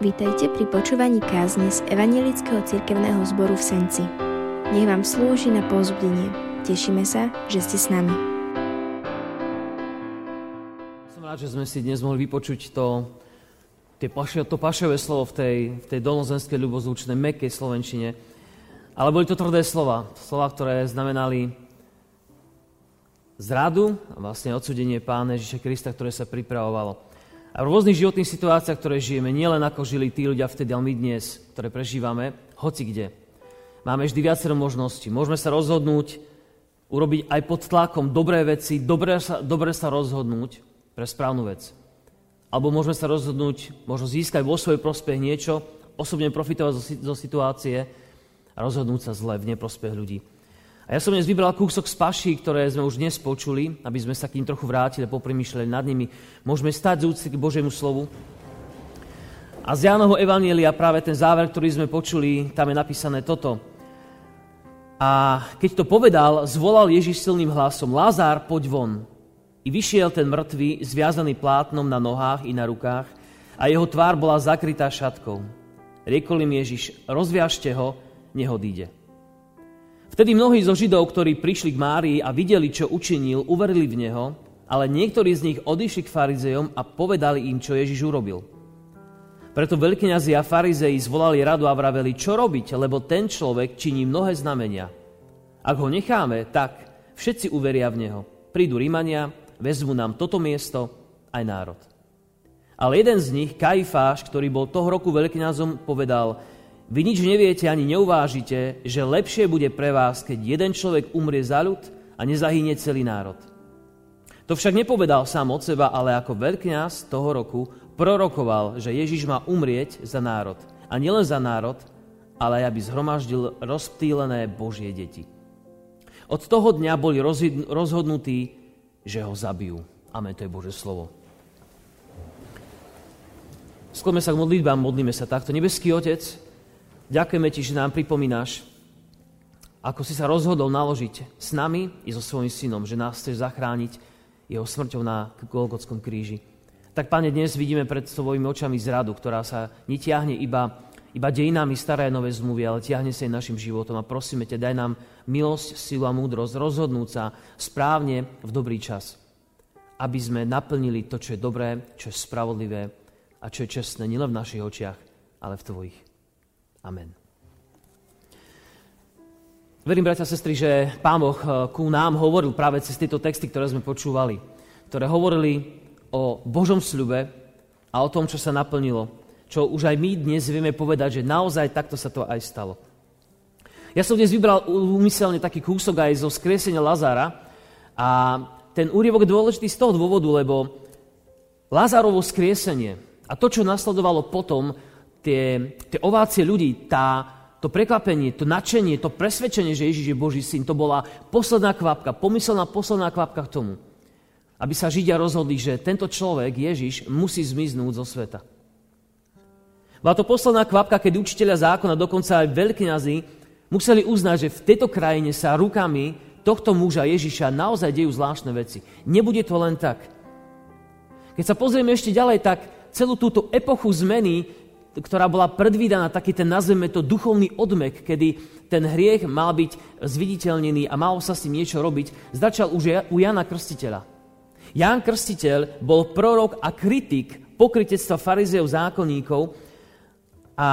Vítajte pri počúvaní kázne z Evangelického cirkevného zboru v Senci. Nech vám slúži na pozbudenie. Tešíme sa, že ste s nami. Som rád, že sme si dnes mohli vypočuť to, to pašové slovo v tej, v tej dolnozenskej ľubozvučnej, mekej slovenčine. Ale boli to tvrdé slova. Slova, ktoré znamenali zradu a vlastne odsudenie Pána Ježiša Krista, ktoré sa pripravovalo. A v rôznych životných situáciách, ktoré žijeme, nielen ako žili tí ľudia vtedy, ale my dnes, ktoré prežívame, hoci kde. Máme vždy viacero možností. Môžeme sa rozhodnúť urobiť aj pod tlakom dobré veci, dobre sa, dobre sa rozhodnúť pre správnu vec. Alebo môžeme sa rozhodnúť, možno získať vo svoj prospech niečo, osobne profitovať zo, zo situácie a rozhodnúť sa zle v neprospech ľudí. A ja som dnes vybral kúsok z paší, ktoré sme už dnes počuli, aby sme sa k ním trochu vrátili a poprimýšľali nad nimi. Môžeme stať z úcty k Božiemu slovu. A z Jánovho Evanielia práve ten záver, ktorý sme počuli, tam je napísané toto. A keď to povedal, zvolal Ježiš silným hlasom, Lázár, poď von. I vyšiel ten mŕtvý, zviazaný plátnom na nohách i na rukách a jeho tvár bola zakrytá šatkou. Riekol im Ježiš, rozviažte ho, nehodíde. Vtedy mnohí zo Židov, ktorí prišli k Márii a videli, čo učinil, uverili v Neho, ale niektorí z nich odišli k farizejom a povedali im, čo Ježiš urobil. Preto veľkňazi a farizeji zvolali radu a vraveli, čo robiť, lebo ten človek činí mnohé znamenia. Ak ho necháme, tak všetci uveria v Neho. Prídu Rímania, vezmu nám toto miesto, aj národ. Ale jeden z nich, Kajfáš, ktorý bol toho roku veľkňazom, povedal, vy nič neviete ani neuvážite, že lepšie bude pre vás, keď jeden človek umrie za ľud a nezahynie celý národ. To však nepovedal sám od seba, ale ako veľkňaz toho roku prorokoval, že Ježiš má umrieť za národ. A nielen za národ, ale aj aby zhromaždil rozptýlené Božie deti. Od toho dňa boli rozhodnutí, že ho zabijú. Amen, to je Bože slovo. Skloňme sa k modlitbám, modlíme sa takto. Nebeský Otec, Ďakujeme Ti, že nám pripomínaš, ako si sa rozhodol naložiť s nami i so svojím synom, že nás chceš zachrániť jeho smrťou na Golgotskom kríži. Tak, Pane, dnes vidíme pred svojimi očami zradu, ktorá sa netiahne iba, iba dejinami staré nové zmluvy, ale tiahne sa aj našim životom. A prosíme ťa, daj nám milosť, silu a múdrosť rozhodnúť sa správne v dobrý čas, aby sme naplnili to, čo je dobré, čo je spravodlivé a čo je čestné nielen v našich očiach, ale v Tvojich. Amen. Verím, bratia a sestry, že Pán Boh eh, ku nám hovoril práve cez tieto texty, ktoré sme počúvali, ktoré hovorili o Božom sľube a o tom, čo sa naplnilo, čo už aj my dnes vieme povedať, že naozaj takto sa to aj stalo. Ja som dnes vybral úmyselne taký kúsok aj zo skriesenia Lazára a ten úrievok je dôležitý z toho dôvodu, lebo Lazárovo skriesenie a to, čo nasledovalo potom, tie, tie ovácie ľudí, tá, to prekvapenie, to nadšenie, to presvedčenie, že Ježiš je Boží syn, to bola posledná kvapka, pomyselná posledná kvapka k tomu, aby sa Židia rozhodli, že tento človek, Ježiš, musí zmiznúť zo sveta. Bola to posledná kvapka, keď učiteľia zákona, dokonca aj veľkňazi, museli uznať, že v tejto krajine sa rukami tohto muža Ježiša naozaj dejú zvláštne veci. Nebude to len tak. Keď sa pozrieme ešte ďalej, tak celú túto epochu zmeny ktorá bola predvídaná, taký ten, nazveme to, duchovný odmek, kedy ten hriech mal byť zviditeľnený a malo sa s tým niečo robiť, začal už u Jana Krstiteľa. Ján Krstiteľ bol prorok a kritik pokrytectva farizeov zákonníkov a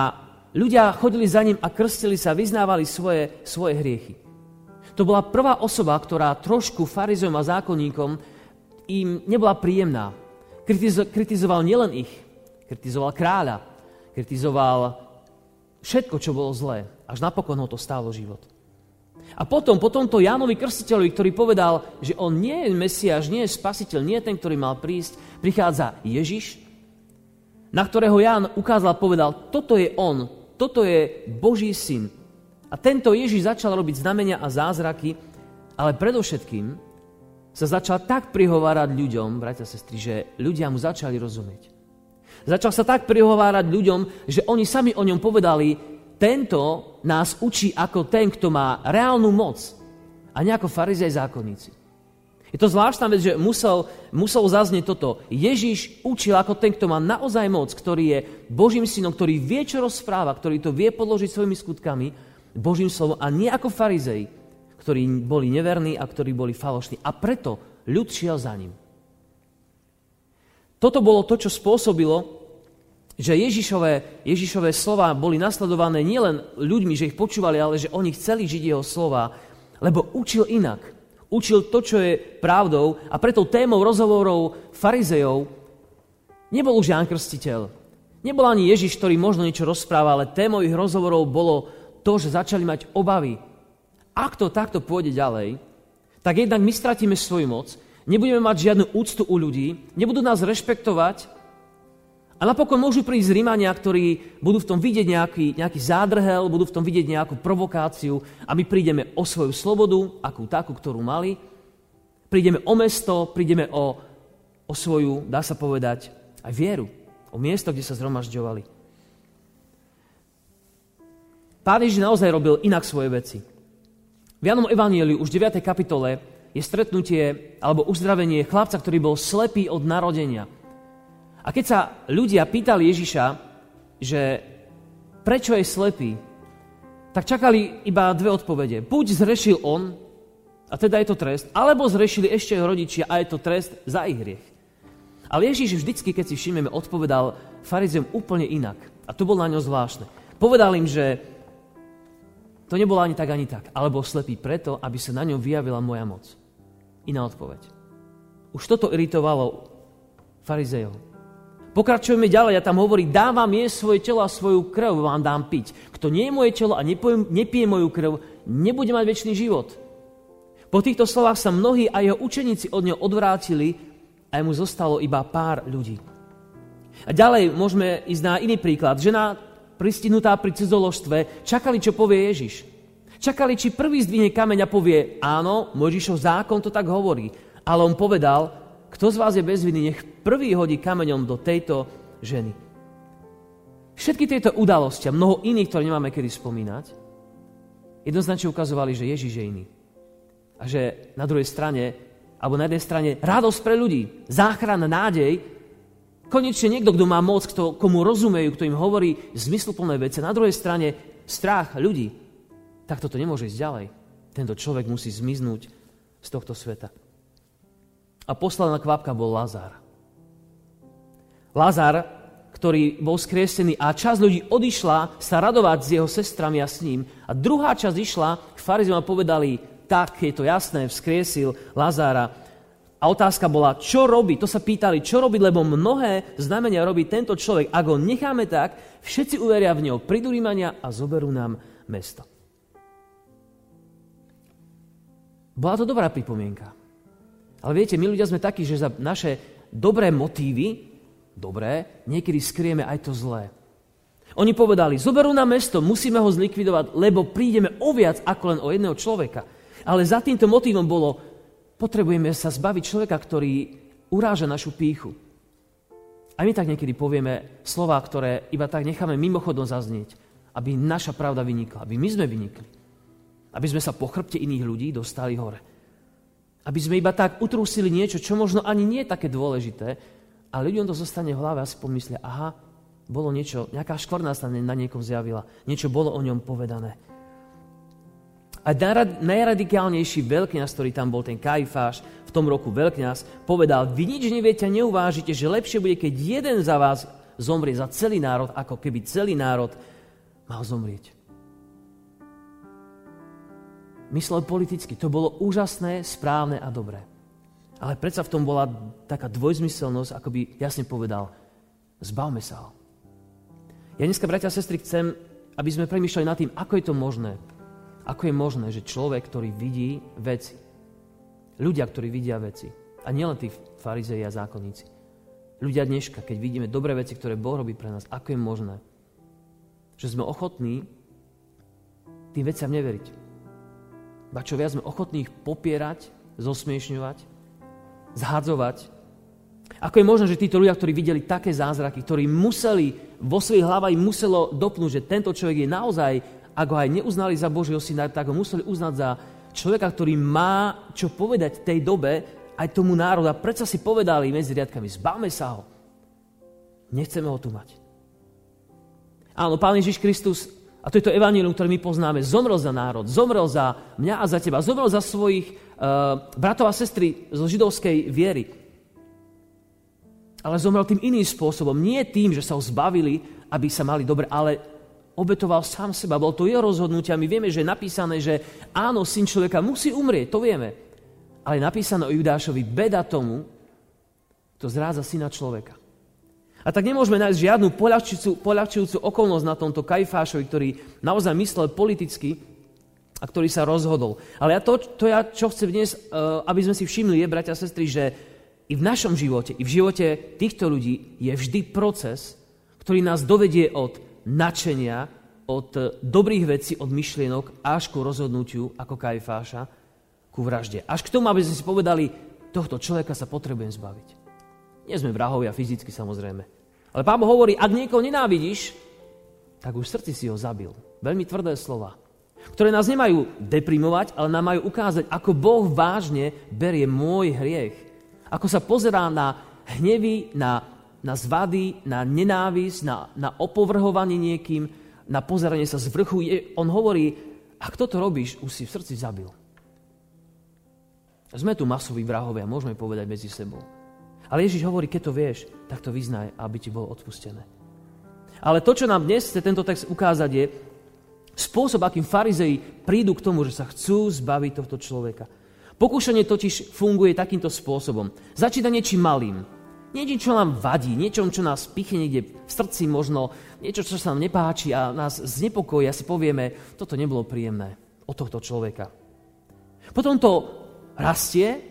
ľudia chodili za ním a krstili sa, vyznávali svoje, svoje hriechy. To bola prvá osoba, ktorá trošku farizejom a zákonníkom im nebola príjemná. Kritizoval nielen ich, kritizoval kráľa, kritizoval všetko, čo bolo zlé. Až napokon ho to stálo život. A potom, po tomto Jánovi Krstiteľovi, ktorý povedal, že on nie je Mesiáš, nie je Spasiteľ, nie je ten, ktorý mal prísť, prichádza Ježiš, na ktorého Ján ukázal a povedal, toto je on, toto je Boží syn. A tento Ježiš začal robiť znamenia a zázraky, ale predovšetkým sa začal tak prihovárať ľuďom, bratia a sestry, že ľudia mu začali rozumieť. Začal sa tak prihovárať ľuďom, že oni sami o ňom povedali, tento nás učí ako ten, kto má reálnu moc a nejako farizej zákonníci. Je to zvláštna vec, že musel, musel zaznieť toto. Ježiš učil ako ten, kto má naozaj moc, ktorý je Božím synom, ktorý vie, čo rozpráva, ktorý to vie podložiť svojimi skutkami, Božím slovom a nie ako farizej, ktorí boli neverní a ktorí boli falošní. A preto ľud šiel za ním. Toto bolo to, čo spôsobilo, že Ježišové, Ježišové slova boli nasledované nielen ľuďmi, že ich počúvali, ale že oni chceli žiť jeho slova, lebo učil inak. Učil to, čo je pravdou a preto témou rozhovorov farizejov nebol už Ján Krstiteľ. Nebol ani Ježiš, ktorý možno niečo rozpráva, ale témou ich rozhovorov bolo to, že začali mať obavy. Ak to takto pôjde ďalej, tak jednak my stratíme svoju moc, nebudeme mať žiadnu úctu u ľudí, nebudú nás rešpektovať a napokon môžu prísť Rímania, ktorí budú v tom vidieť nejaký, nejaký zádrhel, budú v tom vidieť nejakú provokáciu a my prídeme o svoju slobodu, akú takú, ktorú mali. Prídeme o mesto, prídeme o, o svoju, dá sa povedať, aj vieru. O miesto, kde sa zhromažďovali. Pán Ježiš naozaj robil inak svoje veci. V Janom Evangeliu už v 9. kapitole je stretnutie alebo uzdravenie chlapca, ktorý bol slepý od narodenia – a keď sa ľudia pýtali Ježiša, že prečo je slepý, tak čakali iba dve odpovede. Buď zrešil on, a teda je to trest, alebo zrešili ešte jeho rodičia a je to trest za ich hriech. Ale Ježiš vždycky, keď si všimneme, odpovedal farizejom úplne inak. A to bolo na ňo zvláštne. Povedal im, že to nebolo ani tak, ani tak, ale bol slepý preto, aby sa na ňom vyjavila moja moc. Iná odpoveď. Už toto iritovalo farizejov. Pokračujeme ďalej a tam hovorí, dávam je svoje telo a svoju krv vám dám piť. Kto nie je moje telo a nepije, nepije moju krv, nebude mať väčší život. Po týchto slovách sa mnohí a jeho učeníci od neho odvrátili a mu zostalo iba pár ľudí. A ďalej môžeme ísť na iný príklad. Žena pristihnutá pri cudzoložstve čakali, čo povie Ježiš. Čakali, či prvý zdvihne kameň a povie, áno, Mojžišov zákon to tak hovorí. Ale on povedal, kto z vás je bez viny, nech prvý hodí kameňom do tejto ženy. Všetky tieto udalosti a mnoho iných, ktoré nemáme kedy spomínať, jednoznačne ukazovali, že Ježiš je iný. A že na druhej strane, alebo na jednej strane, radosť pre ľudí, záchrana, nádej, konečne niekto, kto má moc, kto, komu rozumejú, kto im hovorí zmysluplné veci. Na druhej strane, strach ľudí. Tak toto nemôže ísť ďalej. Tento človek musí zmiznúť z tohto sveta. A posledná kvapka bol Lazar. Lazar, ktorý bol skriesený a časť ľudí odišla sa radovať s jeho sestrami a s ním. A druhá časť išla k farizom a povedali, tak je to jasné, vzkriesil Lazára. A otázka bola, čo robí? To sa pýtali, čo robí, lebo mnohé znamenia robí tento človek. Ak ho necháme tak, všetci uveria v neho, prídu Rímania a zoberú nám mesto. Bola to dobrá pripomienka. Ale viete, my ľudia sme takí, že za naše dobré motívy, dobré, niekedy skrieme aj to zlé. Oni povedali, zoberú na mesto, musíme ho zlikvidovať, lebo prídeme o viac ako len o jedného človeka. Ale za týmto motívom bolo, potrebujeme sa zbaviť človeka, ktorý uráža našu píchu. A my tak niekedy povieme slova, ktoré iba tak necháme mimochodom zaznieť, aby naša pravda vynikla, aby my sme vynikli. Aby sme sa po chrbte iných ľudí dostali hore. Aby sme iba tak utrúsili niečo, čo možno ani nie je také dôležité, ale ľuďom to zostane v hlave a si pomyslia, aha, bolo niečo, nejaká škvrná sa na niekom zjavila, niečo bolo o ňom povedané. A najradikálnejší veľkňaz, ktorý tam bol, ten Kajfáš, v tom roku veľkňaz, povedal, vy nič neviete a neuvážite, že lepšie bude, keď jeden za vás zomrie za celý národ, ako keby celý národ mal zomrieť myslel politicky. To bolo úžasné, správne a dobré. Ale predsa v tom bola taká dvojzmyselnosť, ako by jasne povedal, zbavme sa ho. Ja dneska, bratia a sestry, chcem, aby sme premýšľali nad tým, ako je to možné. Ako je možné, že človek, ktorý vidí veci, ľudia, ktorí vidia veci, a nielen tí farizeji a zákonníci, ľudia dneška, keď vidíme dobré veci, ktoré Boh robí pre nás, ako je možné, že sme ochotní tým veciam neveriť. Ba čo viac sme ochotní ich popierať, zosmiešňovať, zhadzovať. Ako je možné, že títo ľudia, ktorí videli také zázraky, ktorí museli, vo svojich hlavách muselo dopnúť, že tento človek je naozaj, ak ho aj neuznali za Božieho syna, tak ho museli uznať za človeka, ktorý má čo povedať v tej dobe aj tomu národu. A predsa si povedali medzi riadkami, zbavme sa ho. Nechceme ho tu mať. Áno, Pán Ježiš Kristus, a to je to evanílium, ktoré my poznáme, zomrel za národ, zomrel za mňa a za teba, zomrel za svojich uh, bratov a sestry zo židovskej viery. Ale zomrel tým iným spôsobom. Nie tým, že sa ho zbavili, aby sa mali dobre, ale obetoval sám seba. Bol to jeho rozhodnutie a my vieme, že je napísané, že áno, syn človeka musí umrieť, to vieme. Ale je napísané o Judášovi, beda tomu, kto zráza syna človeka. A tak nemôžeme nájsť žiadnu poľahčujúcu, okolnosť na tomto Kajfášovi, ktorý naozaj myslel politicky a ktorý sa rozhodol. Ale ja to, to ja, čo chcem dnes, eh, aby sme si všimli, je, bratia a sestry, že i v našom živote, i v živote týchto ľudí je vždy proces, ktorý nás dovedie od načenia od dobrých vecí, od myšlienok až ku rozhodnutiu ako Kajfáša ku vražde. Až k tomu, aby sme si povedali, tohto človeka sa potrebujem zbaviť. Nie sme vrahovia fyzicky samozrejme. Ale Pán Boh hovorí, ak niekoho nenávidíš, tak už srdci si ho zabil. Veľmi tvrdé slova, ktoré nás nemajú deprimovať, ale nám majú ukázať, ako Boh vážne berie môj hriech. Ako sa pozerá na hnevy, na na zvady, na nenávisť, na, na opovrhovanie niekým, na pozeranie sa z vrchu. On hovorí, ak toto robíš, už si v srdci zabil. Sme tu masoví vrahovia, môžeme povedať medzi sebou. Ale Ježiš hovorí, keď to vieš, tak to vyznaj, aby ti bolo odpustené. Ale to, čo nám dnes chce tento text ukázať, je spôsob, akým farizei prídu k tomu, že sa chcú zbaviť tohto človeka. Pokúšanie totiž funguje takýmto spôsobom. Začína niečím malým. Niečo, čo nám vadí, niečo, čo nás pichne niekde v srdci možno, niečo, čo sa nám nepáči a nás znepokojí a si povieme, toto nebolo príjemné od tohto človeka. Potom to rastie,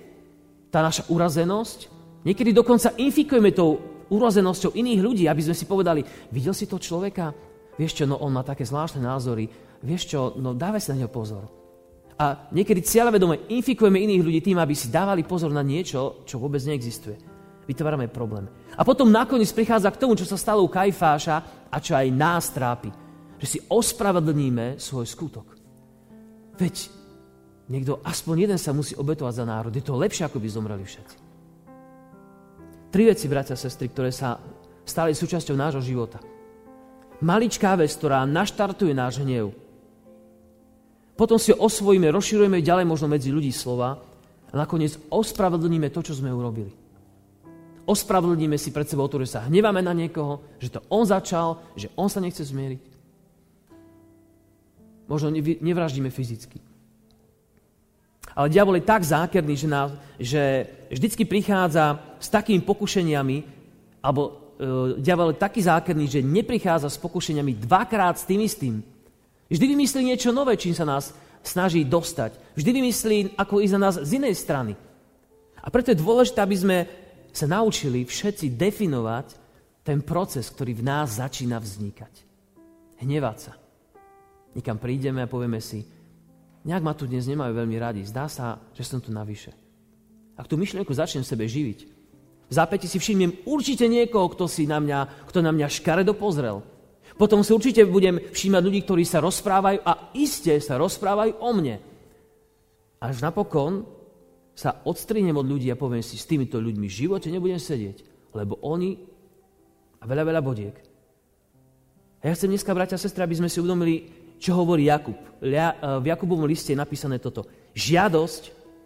tá naša urazenosť. Niekedy dokonca infikujeme tou urazenosťou iných ľudí, aby sme si povedali, videl si to človeka? Vieš čo, no on má také zvláštne názory. Vieš čo, no dávaj si na neho pozor. A niekedy cieľavedome infikujeme iných ľudí tým, aby si dávali pozor na niečo, čo vôbec neexistuje vytvárame problém. A potom nakoniec prichádza k tomu, čo sa stalo u Kajfáša a čo aj nás trápi. Že si ospravedlníme svoj skutok. Veď niekto, aspoň jeden sa musí obetovať za národ. Je to lepšie, ako by zomreli všetci. Tri veci, bratia a sestry, ktoré sa stali súčasťou nášho života. Maličká vec, ktorá naštartuje náš hnev. Potom si ho osvojíme, rozširujeme ďalej možno medzi ľudí slova a nakoniec ospravedlníme to, čo sme urobili ospravedlníme si pred sebou to, že sa hneváme na niekoho, že to on začal, že on sa nechce zmieriť. Možno nevraždíme fyzicky. Ale diabol je tak zákerný, že, nás, že vždycky prichádza s takými pokušeniami, alebo e, diabol je taký zákerný, že neprichádza s pokušeniami dvakrát s tým istým. Vždy vymyslí niečo nové, čím sa nás snaží dostať. Vždy vymyslí, ako ísť na nás z inej strany. A preto je dôležité, aby sme sa naučili všetci definovať ten proces, ktorý v nás začína vznikať. Hnevať sa. Nikam prídeme a povieme si, nejak ma tu dnes nemajú veľmi radi, zdá sa, že som tu navyše. Ak tú myšlienku začnem sebe živiť, v zápäti si všimnem určite niekoho, kto, si na mňa, kto na mňa škaredo pozrel. Potom si určite budem všímať ľudí, ktorí sa rozprávajú a iste sa rozprávajú o mne. Až napokon sa odstrihnem od ľudí a poviem si, s týmito ľuďmi v živote nebudem sedieť, lebo oni a veľa, veľa bodiek. A ja chcem dneska, bratia a sestry, aby sme si uvedomili, čo hovorí Jakub. E, v Jakubovom liste je napísané toto. Žiadosť,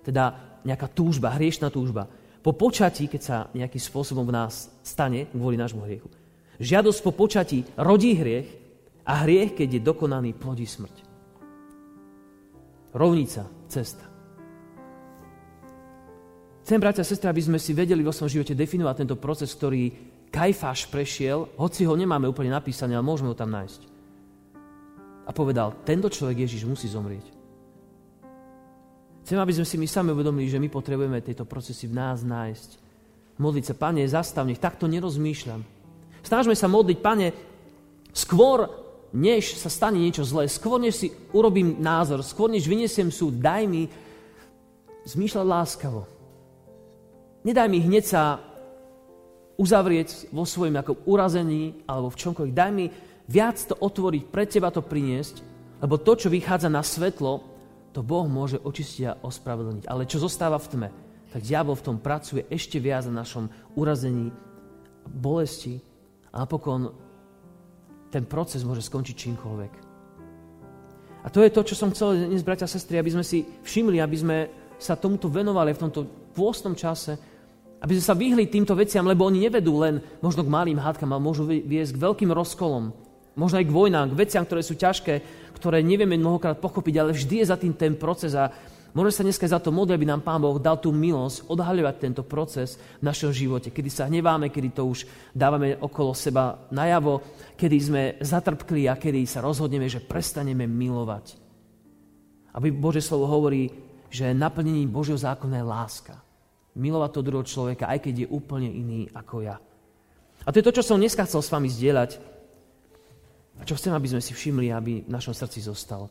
teda nejaká túžba, hriešná túžba, po počatí, keď sa nejakým spôsobom v nás stane kvôli nášmu hriechu. Žiadosť po počatí rodí hriech a hriech, keď je dokonaný, plodí smrť. Rovnica, cesta. Chcem, bratia a sestry, aby sme si vedeli vo svojom živote definovať tento proces, ktorý Kajfáš prešiel, hoci ho nemáme úplne napísané, ale môžeme ho tam nájsť. A povedal, tento človek Ježiš musí zomrieť. Chcem, aby sme si my sami uvedomili, že my potrebujeme tieto procesy v nás nájsť. Modliť sa, Pane, zastav, nech takto nerozmýšľam. Snažme sa modliť, Pane, skôr, než sa stane niečo zlé, skôr, než si urobím názor, skôr, než vyniesiem súd, daj mi zmýšľať láskavo Nedaj mi hneď sa uzavrieť vo svojom ako urazení alebo v čomkoľvek. Daj mi viac to otvoriť, pre teba to priniesť, lebo to, čo vychádza na svetlo, to Boh môže očistiť a ospravedlniť. Ale čo zostáva v tme, tak diabol v tom pracuje ešte viac na našom urazení, bolesti a napokon ten proces môže skončiť čímkoľvek. A to je to, čo som chcel dnes, bratia a sestry, aby sme si všimli, aby sme sa tomuto venovali v tomto pôstnom čase, aby sme sa vyhli týmto veciam, lebo oni nevedú len možno k malým hádkam, ale môžu viesť k veľkým rozkolom, možno aj k vojnám, k veciam, ktoré sú ťažké, ktoré nevieme mnohokrát pochopiť, ale vždy je za tým ten proces a Môže sa dneska za to modliť, aby nám Pán Boh dal tú milosť odhaľovať tento proces v našom živote, kedy sa hneváme, kedy to už dávame okolo seba najavo, kedy sme zatrpkli a kedy sa rozhodneme, že prestaneme milovať. Aby Bože slovo hovorí, že naplnením Božieho zákona je láska. Milovať to druhého človeka, aj keď je úplne iný ako ja. A to je to, čo som dneska chcel s vami zdieľať čo chcem, aby sme si všimli, aby v našom srdci zostalo.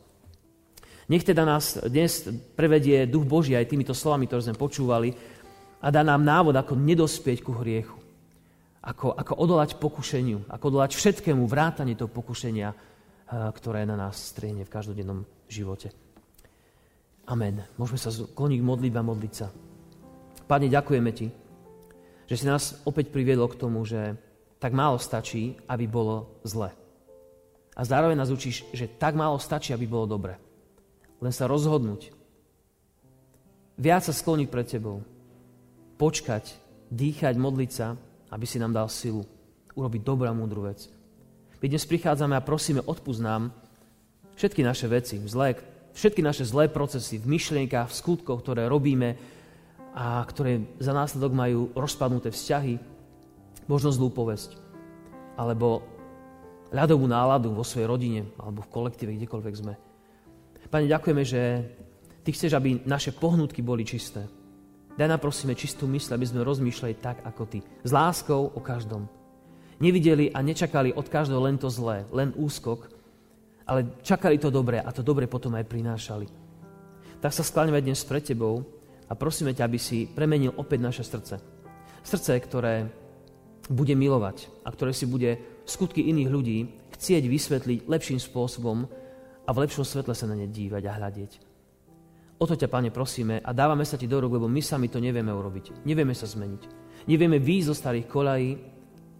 Nech teda nás dnes prevedie Duch Boží aj týmito slovami, ktoré sme počúvali a dá nám návod, ako nedospieť ku hriechu. Ako, ako odolať pokušeniu, ako odolať všetkému vrátanie toho pokušenia, eh, ktoré na nás striehne v každodennom živote. Amen. Môžeme sa kloniť modliť a modliť sa. Pane, ďakujeme Ti, že si nás opäť priviedol k tomu, že tak málo stačí, aby bolo zle. A zároveň nás učíš, že tak málo stačí, aby bolo dobre. Len sa rozhodnúť. Viac sa skloniť pred Tebou. Počkať, dýchať, modliť sa, aby si nám dal silu. Urobiť dobrá múdru vec. My dnes prichádzame a prosíme, odpúsť nám všetky naše veci, zlé, všetky naše zlé procesy v myšlienkach, v skutkoch, ktoré robíme a ktoré za následok majú rozpadnuté vzťahy, možno zlú povesť, alebo ľadovú náladu vo svojej rodine alebo v kolektíve, kdekoľvek sme. Pane, ďakujeme, že Ty chceš, aby naše pohnutky boli čisté. Daj nám prosíme čistú mysl, aby sme rozmýšľali tak, ako Ty. S láskou o každom. Nevideli a nečakali od každého len to zlé, len úskok, ale čakali to dobré a to dobré potom aj prinášali. Tak sa skláňme dnes pred Tebou a prosíme ťa, aby si premenil opäť naše srdce. Srdce, ktoré bude milovať a ktoré si bude skutky iných ľudí chcieť vysvetliť lepším spôsobom, a v lepšom svetle sa na ne dívať a hľadieť. O to ťa, Pane, prosíme a dávame sa Ti do rúk, lebo my sami to nevieme urobiť. Nevieme sa zmeniť. Nevieme výjsť zo starých kolají,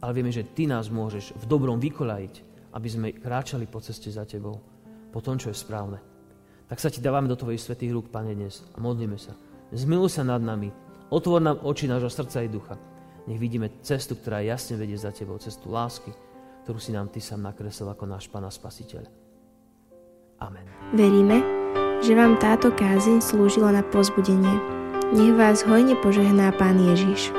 ale vieme, že Ty nás môžeš v dobrom vykolajiť, aby sme kráčali po ceste za Tebou, po tom, čo je správne. Tak sa Ti dávame do Tvojich svetých rúk, Pane, dnes a modlíme sa. Zmiluj sa nad nami, otvor nám oči nášho srdca i ducha. Nech vidíme cestu, ktorá jasne vedie za Tebou, cestu lásky, ktorú si nám Ty sám nakreslil ako náš Pana Spasiteľ. Amen. Veríme, že vám táto kázeň slúžila na pozbudenie. Nech vás hojne požehná Pán Ježiš.